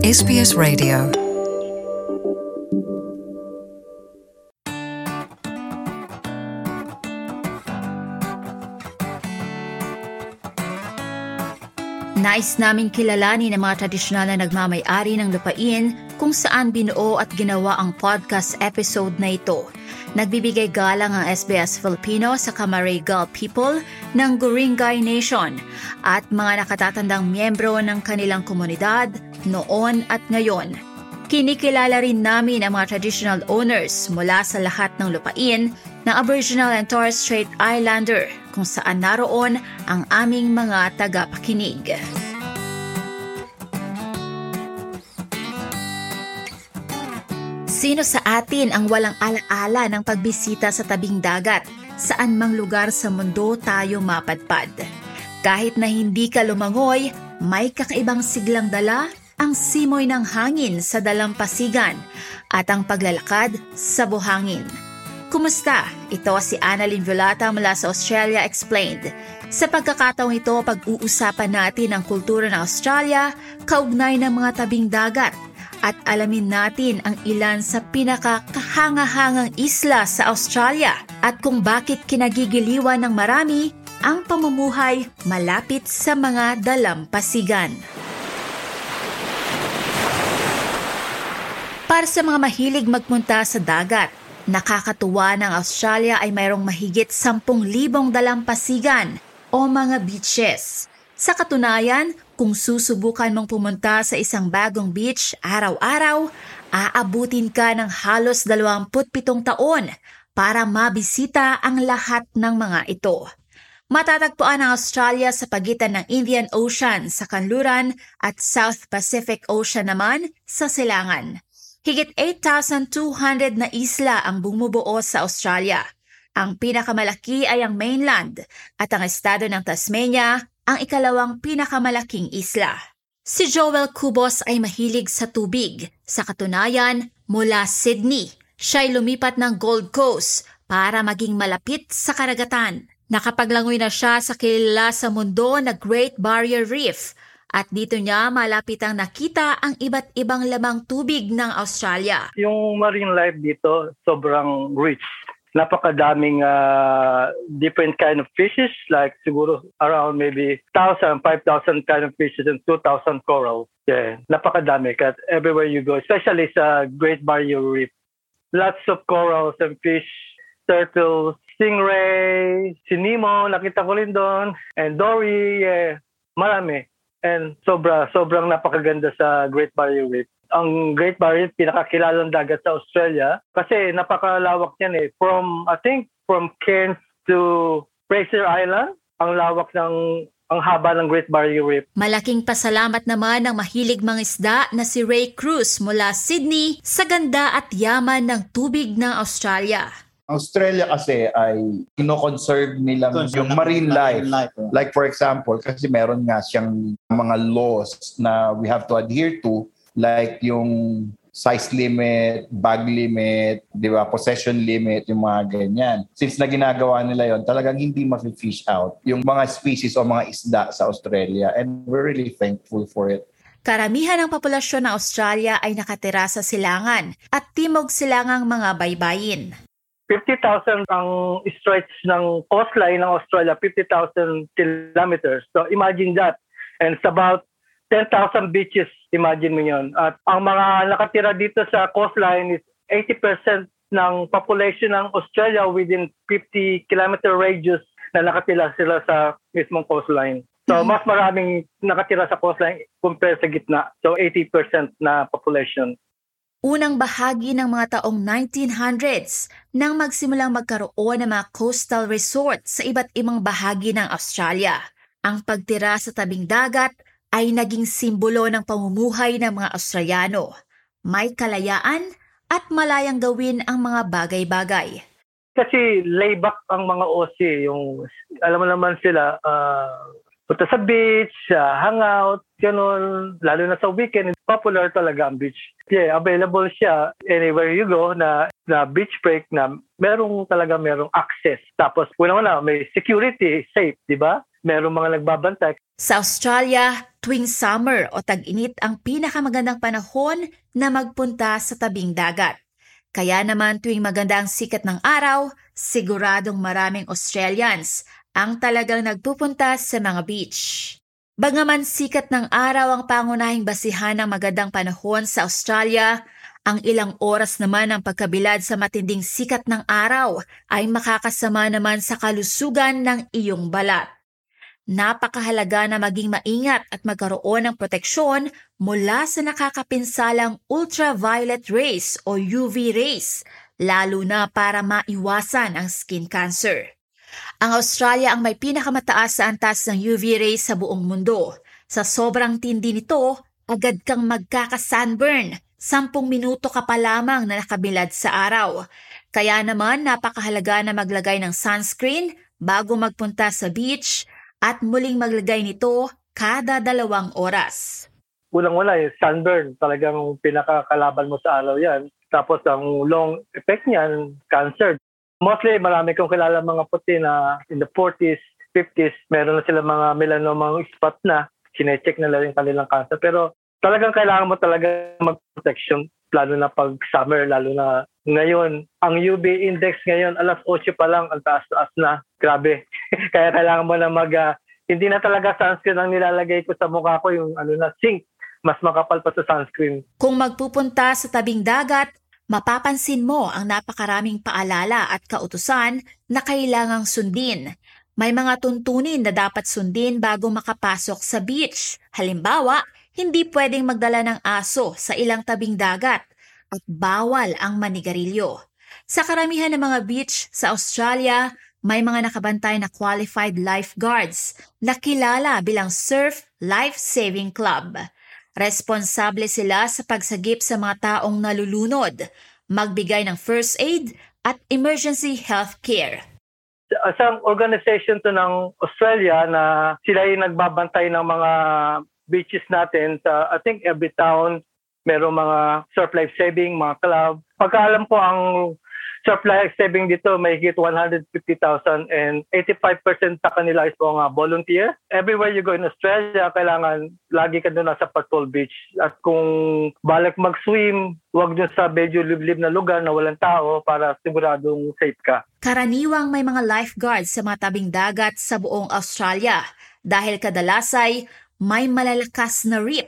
SBS Radio. Nais naming kilalanin ang mga tradisyonal na nagmamay-ari ng lupain kung saan binuo at ginawa ang podcast episode na ito. Nagbibigay galang ang SBS Filipino sa Camaragal people ng Guringay Nation at mga nakatatandang miyembro ng kanilang komunidad noon at ngayon. Kinikilala rin namin ang mga traditional owners mula sa lahat ng lupain ng Aboriginal and Torres Strait Islander kung saan naroon ang aming mga tagapakinig. Sino sa atin ang walang alaala ng pagbisita sa tabing dagat? Saan mang lugar sa mundo tayo mapadpad? Kahit na hindi ka lumangoy, may kakaibang siglang dala ang simoy ng hangin sa dalampasigan at ang paglalakad sa buhangin. Kumusta? Ito si Annalyn Violata mula sa Australia Explained. Sa pagkakataong ito, pag-uusapan natin ang kultura ng Australia, kaugnay ng mga tabing dagat, at alamin natin ang ilan sa pinakakahangahangang isla sa Australia at kung bakit kinagigiliwan ng marami ang pamumuhay malapit sa mga dalampasigan. Para sa mga mahilig magpunta sa dagat, nakakatuwa ng Australia ay mayroong mahigit 10,000 dalampasigan o mga beaches. Sa katunayan, kung susubukan mong pumunta sa isang bagong beach araw-araw, aabutin ka ng halos 27 taon para mabisita ang lahat ng mga ito. Matatagpuan ang Australia sa pagitan ng Indian Ocean sa kanluran at South Pacific Ocean naman sa silangan. Higit 8,200 na isla ang bumubuo sa Australia. Ang pinakamalaki ay ang mainland at ang estado ng Tasmania ang ikalawang pinakamalaking isla. Si Joel Cubos ay mahilig sa tubig. Sa katunayan, mula Sydney, siya'y lumipat ng Gold Coast para maging malapit sa karagatan. Nakapaglangoy na siya sa kilala sa mundo na Great Barrier Reef at dito niya malapit ang nakita ang iba't ibang lamang tubig ng Australia. Yung marine life dito sobrang rich. Napakadaming uh, different kind of fishes like siguro around maybe 1,000, 5,000 kind of fishes and 2,000 coral. Yeah, napakadami. Kasi everywhere you go, especially sa Great Barrier Reef, lots of corals and fish, turtles, stingray, sinimo, nakita ko rin doon, and dory, yeah, marami. And sobra, sobrang napakaganda sa Great Barrier Reef. Ang Great Barrier Reef, pinakakilalang dagat sa Australia kasi napakalawak yan eh. From, I think, from Cairns to Fraser Island, ang lawak ng ang haba ng Great Barrier Reef. Malaking pasalamat naman ng mahilig mga isda na si Ray Cruz mula Sydney sa ganda at yaman ng tubig ng Australia. Australia kasi ay kino-conserve nilang Conserve yung ng marine life. marine life. Like for example, kasi meron nga siyang mga laws na we have to adhere to like yung size limit, bag limit, di ba, possession limit, yung mga ganyan. Since na ginagawa nila yon talagang hindi ma-fish out yung mga species o mga isda sa Australia. And we're really thankful for it. Karamihan ng populasyon ng Australia ay nakatira sa silangan at timog silangang mga baybayin. 50,000 ang stretch ng coastline ng Australia, 50,000 kilometers. So imagine that. And it's about 10,000 beaches, imagine mo yun. At ang mga nakatira dito sa coastline is 80% ng population ng Australia within 50 kilometer radius na nakatira sila sa mismong coastline. So Mhm. mas maraming nakatira sa coastline compare sa gitna. So 80% na population. Unang bahagi ng mga taong 1900s nang magsimulang magkaroon ng mga coastal resorts sa iba't ibang bahagi ng Australia. Ang pagtira sa tabing dagat ay naging simbolo ng pamumuhay ng mga Australiano. May kalayaan at malayang gawin ang mga bagay-bagay. Kasi layback ang mga OC. Yung, alam mo naman sila, ah, punta sa beach, uh, hangout, ganun. Lalo na sa weekend, popular talaga ang beach. Yeah, available siya anywhere you go na, na beach break na merong talaga merong access. Tapos, una-una, may security, safe, di ba? Merong mga nagbabantay. Sa Australia, tuwing summer o tag-init ang pinakamagandang panahon na magpunta sa tabing dagat. Kaya naman tuwing maganda ang sikat ng araw, siguradong maraming Australians ang talagang nagpupunta sa mga beach. Bagaman sikat ng araw ang pangunahing basihan ng magandang panahon sa Australia, ang ilang oras naman ng pagkabilad sa matinding sikat ng araw ay makakasama naman sa kalusugan ng iyong balat. Napakahalaga na maging maingat at magkaroon ng proteksyon mula sa nakakapinsalang ultraviolet rays o UV rays, lalo na para maiwasan ang skin cancer. Ang Australia ang may pinakamataas sa antas ng UV rays sa buong mundo. Sa sobrang tindi nito, agad kang magkaka-sunburn. Sampung minuto ka pa lamang na nakabilad sa araw. Kaya naman napakahalaga na maglagay ng sunscreen bago magpunta sa beach at muling maglagay nito kada dalawang oras. Unang-una, yung sunburn, talagang pinakakalaban mo sa araw yan. Tapos ang long effect niyan, cancer. Mostly, marami kong kilala mga puti na in the 40s, 50s, meron na sila mga melanoma spot na, sinecheck na lang yung kanilang cancer. Pero talagang kailangan mo talaga mag-protection, lalo na pag summer, lalo na ngayon. Ang UV index ngayon, alas 8 pa lang, ang taas-taas na. Grabe. Kaya kailangan mo na mag, uh, hindi na talaga sunscreen ang nilalagay ko sa mukha ko, yung ano na, zinc. Mas makapal pa sa sunscreen. Kung magpupunta sa tabing dagat, mapapansin mo ang napakaraming paalala at kautusan na kailangang sundin. May mga tuntunin na dapat sundin bago makapasok sa beach. Halimbawa, hindi pwedeng magdala ng aso sa ilang tabing dagat at bawal ang manigarilyo. Sa karamihan ng mga beach sa Australia, may mga nakabantay na qualified lifeguards na kilala bilang Surf Life Saving Club. Responsable sila sa pagsagip sa mga taong nalulunod, magbigay ng first aid at emergency health care. Isang organization to ng Australia na sila yung nagbabantay ng mga beaches natin sa I think every town merong mga surf life saving, mga club. Pagkaalam ko ang supply saving dito may hit 150,000 and 85% sa kanila is mga volunteer. Everywhere you go in Australia, kailangan lagi ka doon sa patrol beach. At kung balik mag-swim, huwag dun sa medyo liblib na lugar na walang tao para siguradong safe ka. Karaniwang may mga lifeguards sa mga tabing dagat sa buong Australia dahil kadalasay may malalakas na rip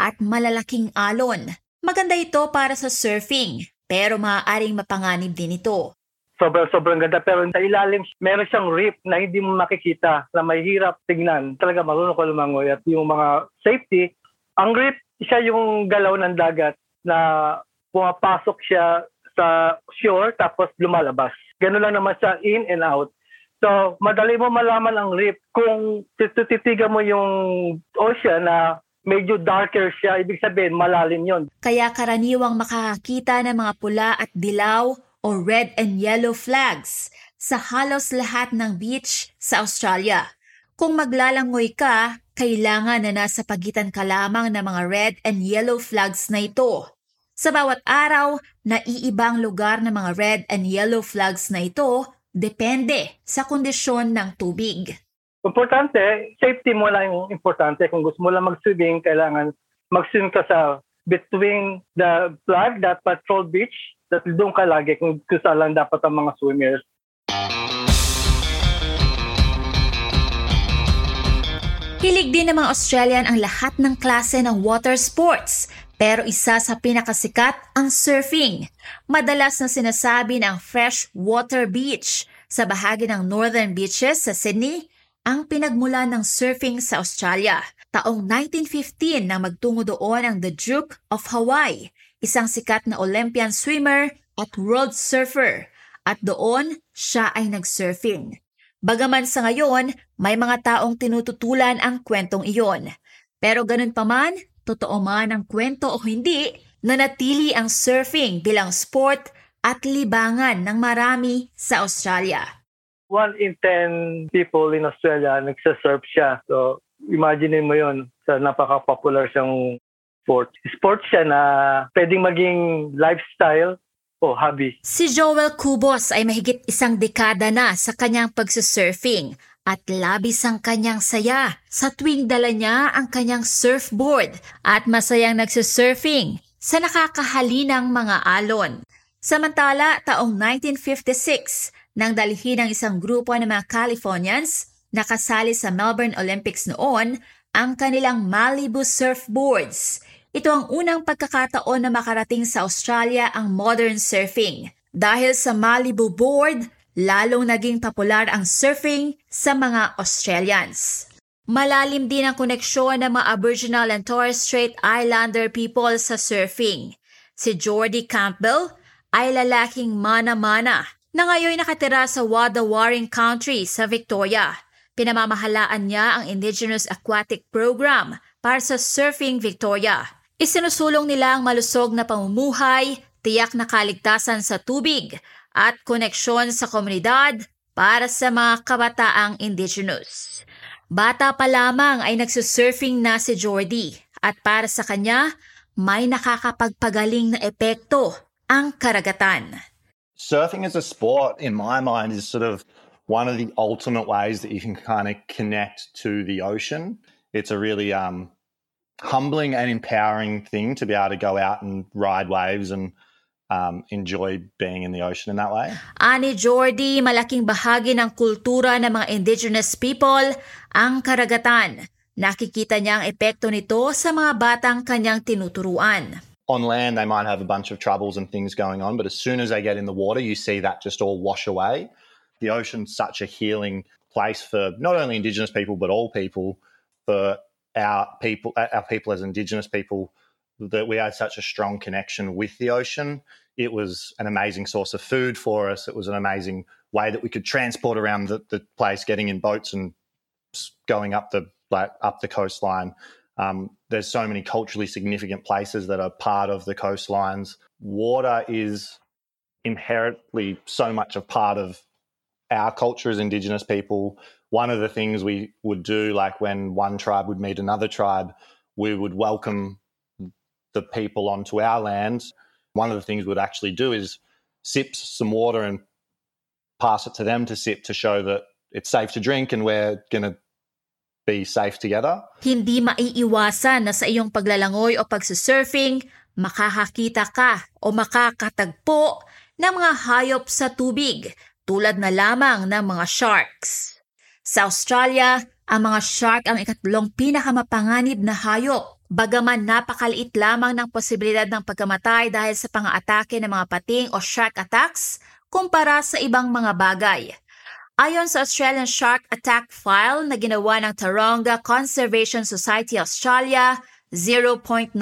at malalaking alon. Maganda ito para sa surfing, pero maaaring mapanganib din ito. Sobrang sobrang ganda pero sa ilalim meron siyang reef na hindi mo makikita na mahirap tignan. Talaga marunong ko lumangoy at yung mga safety, ang reef siya yung galaw ng dagat na pumapasok siya sa shore tapos lumalabas. Ganun lang naman siya in and out. So, madali mo malaman ang reef kung tititigan mo yung ocean na medyo darker siya, ibig sabihin malalim yon. Kaya karaniwang makakakita ng mga pula at dilaw o red and yellow flags sa halos lahat ng beach sa Australia. Kung maglalangoy ka, kailangan na nasa pagitan ka lamang ng mga red and yellow flags na ito. Sa bawat araw, naiibang lugar ng mga red and yellow flags na ito depende sa kondisyon ng tubig. Importante, safety mo lang yung importante. Kung gusto mo lang mag-swimming, kailangan mag-swim ka sa between the flag, that patrol beach, that doon ka lagi kung gusto lang dapat ang mga swimmers. Hilig din ng mga Australian ang lahat ng klase ng water sports, pero isa sa pinakasikat ang surfing. Madalas na sinasabi ng fresh water beach sa bahagi ng northern beaches sa Sydney ang pinagmula ng surfing sa Australia. Taong 1915 nang magtungo doon ang The Duke of Hawaii, isang sikat na Olympian swimmer at world surfer. At doon, siya ay nag-surfing. Bagaman sa ngayon, may mga taong tinututulan ang kwentong iyon. Pero ganun pa man, totoo man ang kwento o hindi, nanatili ang surfing bilang sport at libangan ng marami sa Australia one in ten people in Australia nagsasurf siya. So, imagine mo yon sa napaka-popular siyang sport. Sport siya na pwedeng maging lifestyle o hobby. Si Joel Cubos ay mahigit isang dekada na sa kanyang pagsusurfing at labis ang kanyang saya sa tuwing dala niya ang kanyang surfboard at masayang nagsusurfing sa nakakahalinang mga alon. Samantala, taong 1956, nang dalhin ng isang grupo ng mga Californians na kasali sa Melbourne Olympics noon ang kanilang Malibu surfboards. Ito ang unang pagkakataon na makarating sa Australia ang modern surfing. Dahil sa Malibu board, lalong naging popular ang surfing sa mga Australians. Malalim din ang koneksyon ng mga Aboriginal and Torres Strait Islander people sa surfing. Si Jordy Campbell ay lalaking mana-mana na ngayon nakatira sa Wada Warring Country sa Victoria. Pinamamahalaan niya ang Indigenous Aquatic Program para sa Surfing Victoria. Isinusulong nila ang malusog na pamumuhay, tiyak na kaligtasan sa tubig, at koneksyon sa komunidad para sa mga kabataang Indigenous. Bata pa lamang ay nagsusurfing na si Jordy at para sa kanya, may nakakapagpagaling na epekto ang karagatan. Surfing as a sport, in my mind, is sort of one of the ultimate ways that you can kind of connect to the ocean. It's a really um, humbling and empowering thing to be able to go out and ride waves and um, enjoy being in the ocean in that way. Ani Jordy, malaking bahagi ng kultura ng mga indigenous people ang karagatan. Nakikita niya ang epekto nito sa mga batang kanyang tinuturuan. On land they might have a bunch of troubles and things going on but as soon as they get in the water you see that just all wash away. The ocean's such a healing place for not only indigenous people but all people for our people our people as indigenous people that we had such a strong connection with the ocean. It was an amazing source of food for us. It was an amazing way that we could transport around the, the place getting in boats and going up the like up the coastline um, there's so many culturally significant places that are part of the coastlines. Water is inherently so much a part of our culture as Indigenous people. One of the things we would do, like when one tribe would meet another tribe, we would welcome the people onto our land. One of the things we'd actually do is sip some water and pass it to them to sip to show that it's safe to drink and we're going to be safe together. Hindi maiiwasan na sa iyong paglalangoy o pagsusurfing, makakakita ka o makakatagpo ng mga hayop sa tubig tulad na lamang ng mga sharks. Sa Australia, ang mga shark ang ikatlong pinakamapanganib na hayop. Bagaman napakaliit lamang ng posibilidad ng pagkamatay dahil sa pang-atake ng mga pating o shark attacks kumpara sa ibang mga bagay. Ayon sa Australian Shark Attack File na ginawa ng Taronga Conservation Society Australia, 0.9%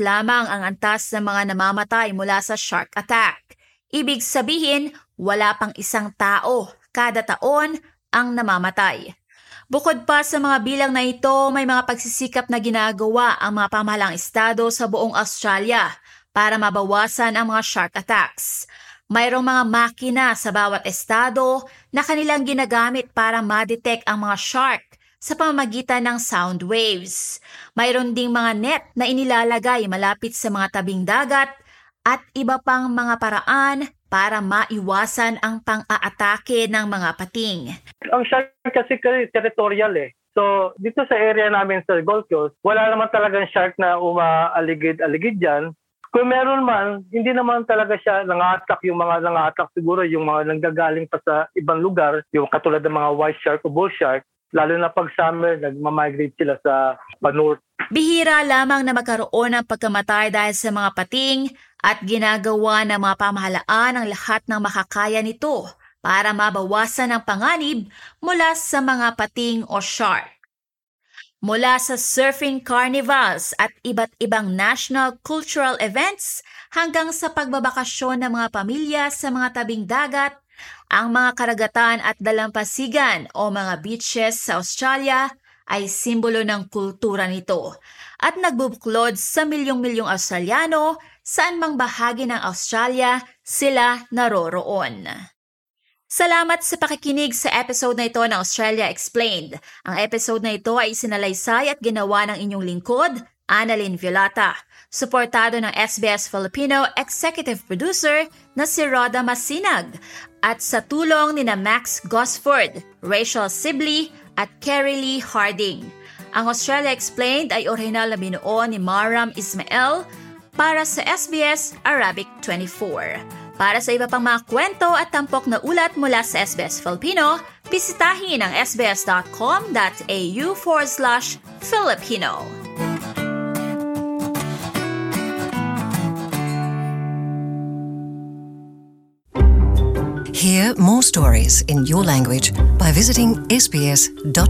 lamang ang antas ng mga namamatay mula sa shark attack. Ibig sabihin, wala pang isang tao kada taon ang namamatay. Bukod pa sa mga bilang na ito, may mga pagsisikap na ginagawa ang mga pamahalang estado sa buong Australia para mabawasan ang mga shark attacks. Mayroong mga makina sa bawat estado na kanilang ginagamit para ma-detect ang mga shark sa pamamagitan ng sound waves. Mayroon ding mga net na inilalagay malapit sa mga tabing dagat at iba pang mga paraan para maiwasan ang pang-aatake ng mga pating. Ang shark kasi territorial eh. So, dito sa area namin sa Gold Coast, wala naman talagang shark na umaaligid-aligid dyan. Kung meron man, hindi naman talaga siya nangatak yung mga nangatak siguro yung mga nanggagaling pa sa ibang lugar, yung katulad ng mga white shark o bull shark, lalo na pag summer, nagmamigrate sila sa north. Bihira lamang na magkaroon ng pagkamatay dahil sa mga pating at ginagawa ng mga pamahalaan ang lahat ng makakaya nito para mabawasan ang panganib mula sa mga pating o shark. Mula sa surfing carnivals at iba't ibang national cultural events hanggang sa pagbabakasyon ng mga pamilya sa mga tabing dagat, ang mga karagatan at dalampasigan o mga beaches sa Australia ay simbolo ng kultura nito at nagbubuklod sa milyong-milyong Australiano saan mang bahagi ng Australia sila naroroon. Salamat sa pakikinig sa episode na ito ng Australia Explained. Ang episode na ito ay sinalaysay at ginawa ng inyong lingkod, Annalyn Violata. Suportado ng SBS Filipino executive producer na si Roda Masinag at sa tulong ni na Max Gosford, Rachel Sibley at Kerry Lee Harding. Ang Australia Explained ay orihinal na binuo ni Maram Ismail para sa SBS Arabic 24. Para sa iba pang mga kwento at tampok na ulat mula sa SBS Filipino, bisitahin ang sbs.com.au forward slash Filipino. Hear more stories in your language by visiting sbs.com.au.